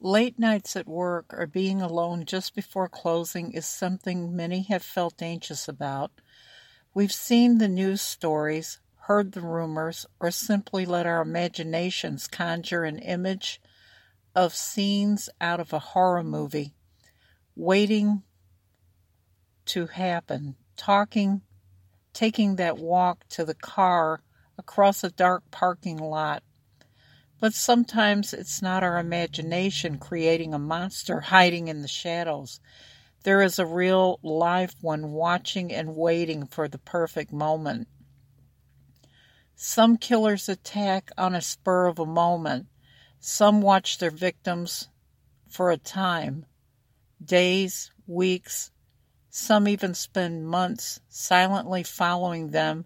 Late nights at work or being alone just before closing is something many have felt anxious about. We've seen the news stories, heard the rumors, or simply let our imaginations conjure an image of scenes out of a horror movie, waiting to happen, talking, taking that walk to the car across a dark parking lot but sometimes it's not our imagination creating a monster hiding in the shadows. There is a real live one watching and waiting for the perfect moment. Some killers attack on a spur of a moment. Some watch their victims for a time days, weeks. Some even spend months silently following them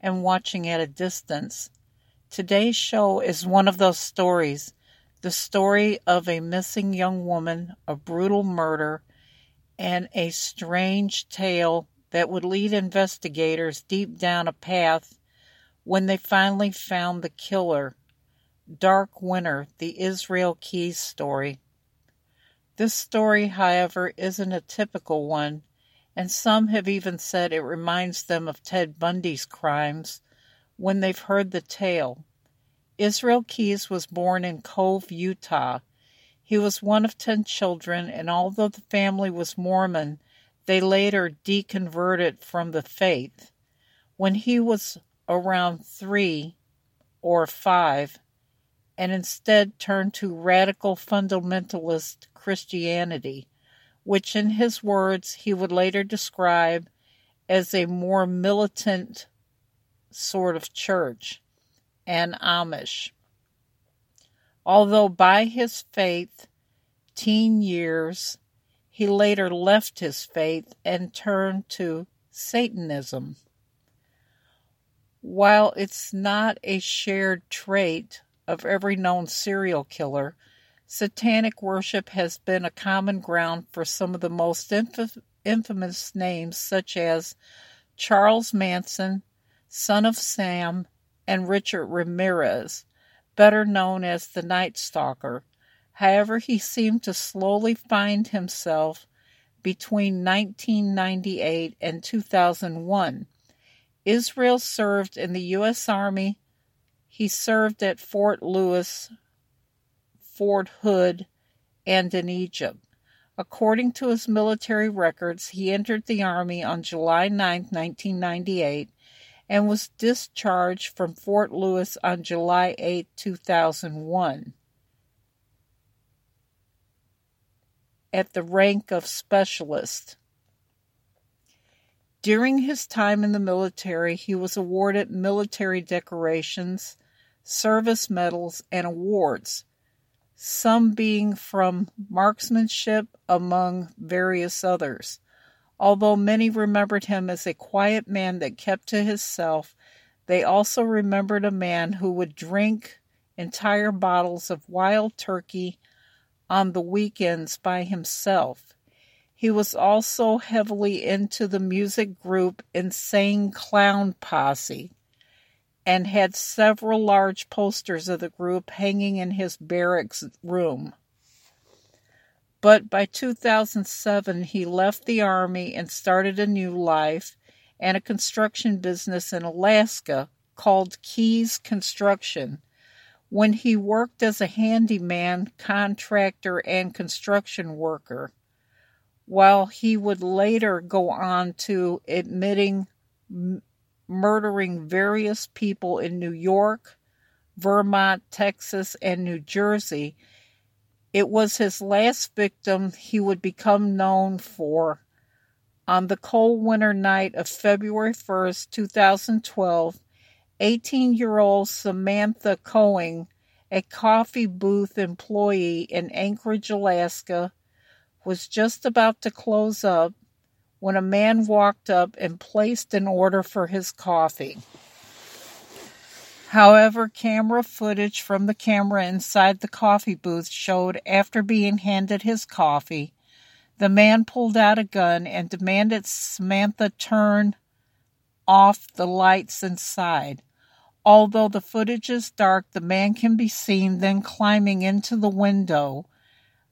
and watching at a distance. Today's show is one of those stories the story of a missing young woman, a brutal murder, and a strange tale that would lead investigators deep down a path when they finally found the killer. Dark Winter, the Israel Keyes story. This story, however, isn't a typical one, and some have even said it reminds them of Ted Bundy's crimes when they've heard the tale. Israel Keyes was born in Cove, Utah. He was one of ten children, and although the family was Mormon, they later deconverted from the faith. When he was around three or five, and instead turned to radical fundamentalist Christianity, which, in his words, he would later describe as a more militant sort of church and Amish. Although by his faith, teen years, he later left his faith and turned to Satanism. While it's not a shared trait of every known serial killer, satanic worship has been a common ground for some of the most inf- infamous names, such as Charles Manson, son of Sam, and Richard Ramirez, better known as the Night Stalker. However, he seemed to slowly find himself between 1998 and 2001. Israel served in the U.S. Army. He served at Fort Lewis, Fort Hood, and in Egypt. According to his military records, he entered the Army on July 9, 1998, and was discharged from Fort Lewis on July 8, 2001, at the rank of specialist. During his time in the military, he was awarded military decorations, service medals, and awards, some being from marksmanship, among various others. Although many remembered him as a quiet man that kept to himself, they also remembered a man who would drink entire bottles of wild turkey on the weekends by himself. He was also heavily into the music group Insane Clown Posse and had several large posters of the group hanging in his barracks room. But by 2007, he left the Army and started a new life and a construction business in Alaska called Keyes Construction. When he worked as a handyman, contractor, and construction worker, while he would later go on to admitting m- murdering various people in New York, Vermont, Texas, and New Jersey it was his last victim he would become known for. On the cold winter night of February 1st, 2012, 18 year old Samantha Koenig, a coffee booth employee in Anchorage, Alaska, was just about to close up when a man walked up and placed an order for his coffee. However, camera footage from the camera inside the coffee booth showed after being handed his coffee, the man pulled out a gun and demanded Samantha turn off the lights inside. Although the footage is dark, the man can be seen then climbing into the window,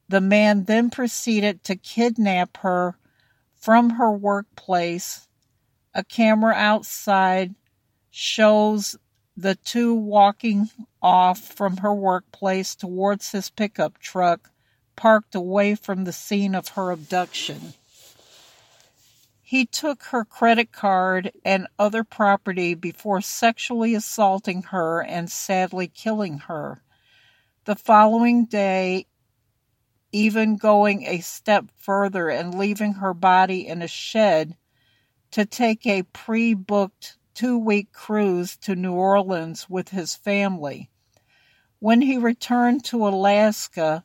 The man then proceeded to kidnap her from her workplace. A camera outside shows the two walking off from her workplace towards his pickup truck parked away from the scene of her abduction. He took her credit card and other property before sexually assaulting her and sadly killing her. The following day, even going a step further and leaving her body in a shed to take a pre booked two week cruise to New Orleans with his family. When he returned to Alaska,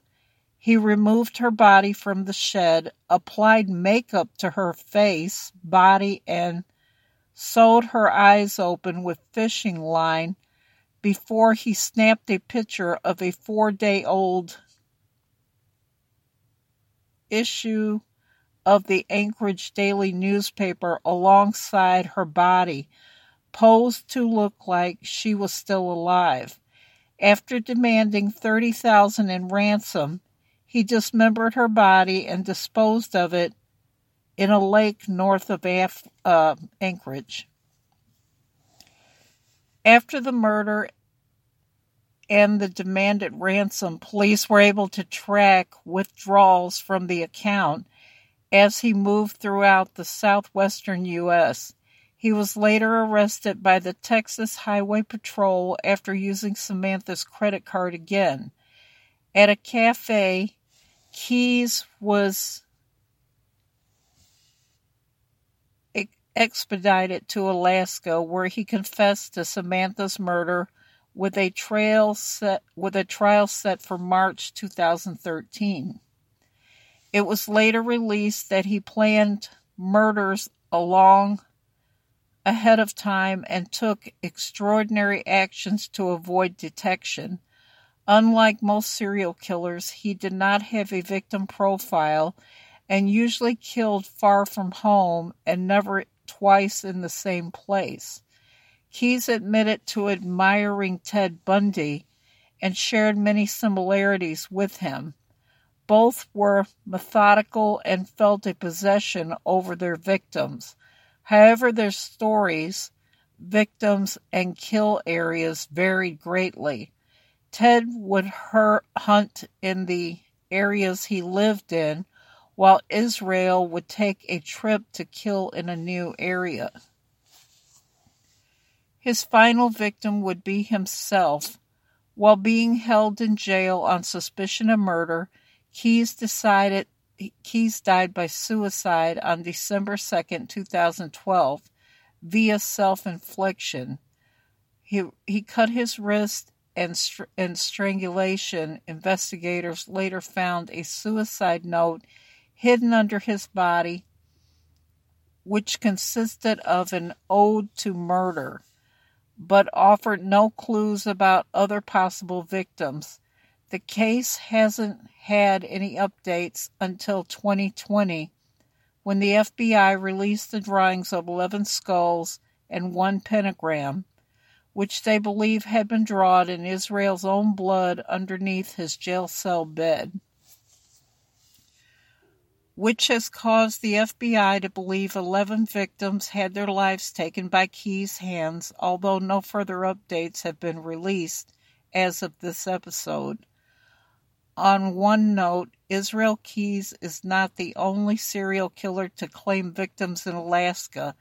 he removed her body from the shed, applied makeup to her face, body, and sewed her eyes open with fishing line before he snapped a picture of a four day old issue of the Anchorage Daily newspaper alongside her body, posed to look like she was still alive. After demanding 30,000 in ransom, he dismembered her body and disposed of it in a lake north of Af- uh, Anchorage. After the murder and the demanded ransom, police were able to track withdrawals from the account as he moved throughout the southwestern U.S. He was later arrested by the Texas Highway Patrol after using Samantha's credit card again. At a cafe, Keyes was expedited to Alaska where he confessed to Samantha's murder with a trial set with a trial set for March 2013. It was later released that he planned murders along ahead of time and took extraordinary actions to avoid detection Unlike most serial killers, he did not have a victim profile and usually killed far from home and never twice in the same place. Keyes admitted to admiring Ted Bundy and shared many similarities with him. Both were methodical and felt a possession over their victims. However, their stories, victims, and kill areas varied greatly. Ted would hunt in the areas he lived in, while Israel would take a trip to kill in a new area. His final victim would be himself. While being held in jail on suspicion of murder, Keyes decided Keyes died by suicide on December 2, 2012, via self-infliction. He he cut his wrist and, str- and strangulation, investigators later found a suicide note hidden under his body, which consisted of an ode to murder, but offered no clues about other possible victims. The case hasn't had any updates until 2020 when the FBI released the drawings of 11 skulls and one pentagram which they believe had been drawn in Israel's own blood underneath his jail cell bed, which has caused the FBI to believe 11 victims had their lives taken by Keyes' hands, although no further updates have been released as of this episode. On one note, Israel Keyes is not the only serial killer to claim victims in Alaska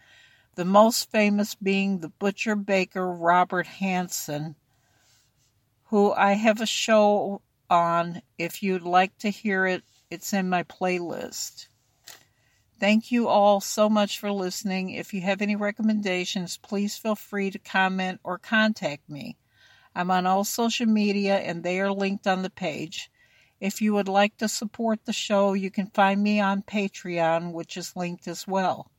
the most famous being the butcher baker Robert Hansen, who I have a show on. If you'd like to hear it, it's in my playlist. Thank you all so much for listening. If you have any recommendations, please feel free to comment or contact me. I'm on all social media and they are linked on the page. If you would like to support the show, you can find me on Patreon, which is linked as well.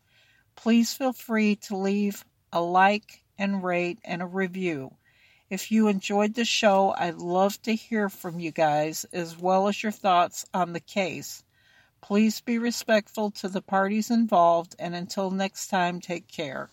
Please feel free to leave a like and rate and a review. If you enjoyed the show, I'd love to hear from you guys as well as your thoughts on the case. Please be respectful to the parties involved, and until next time, take care.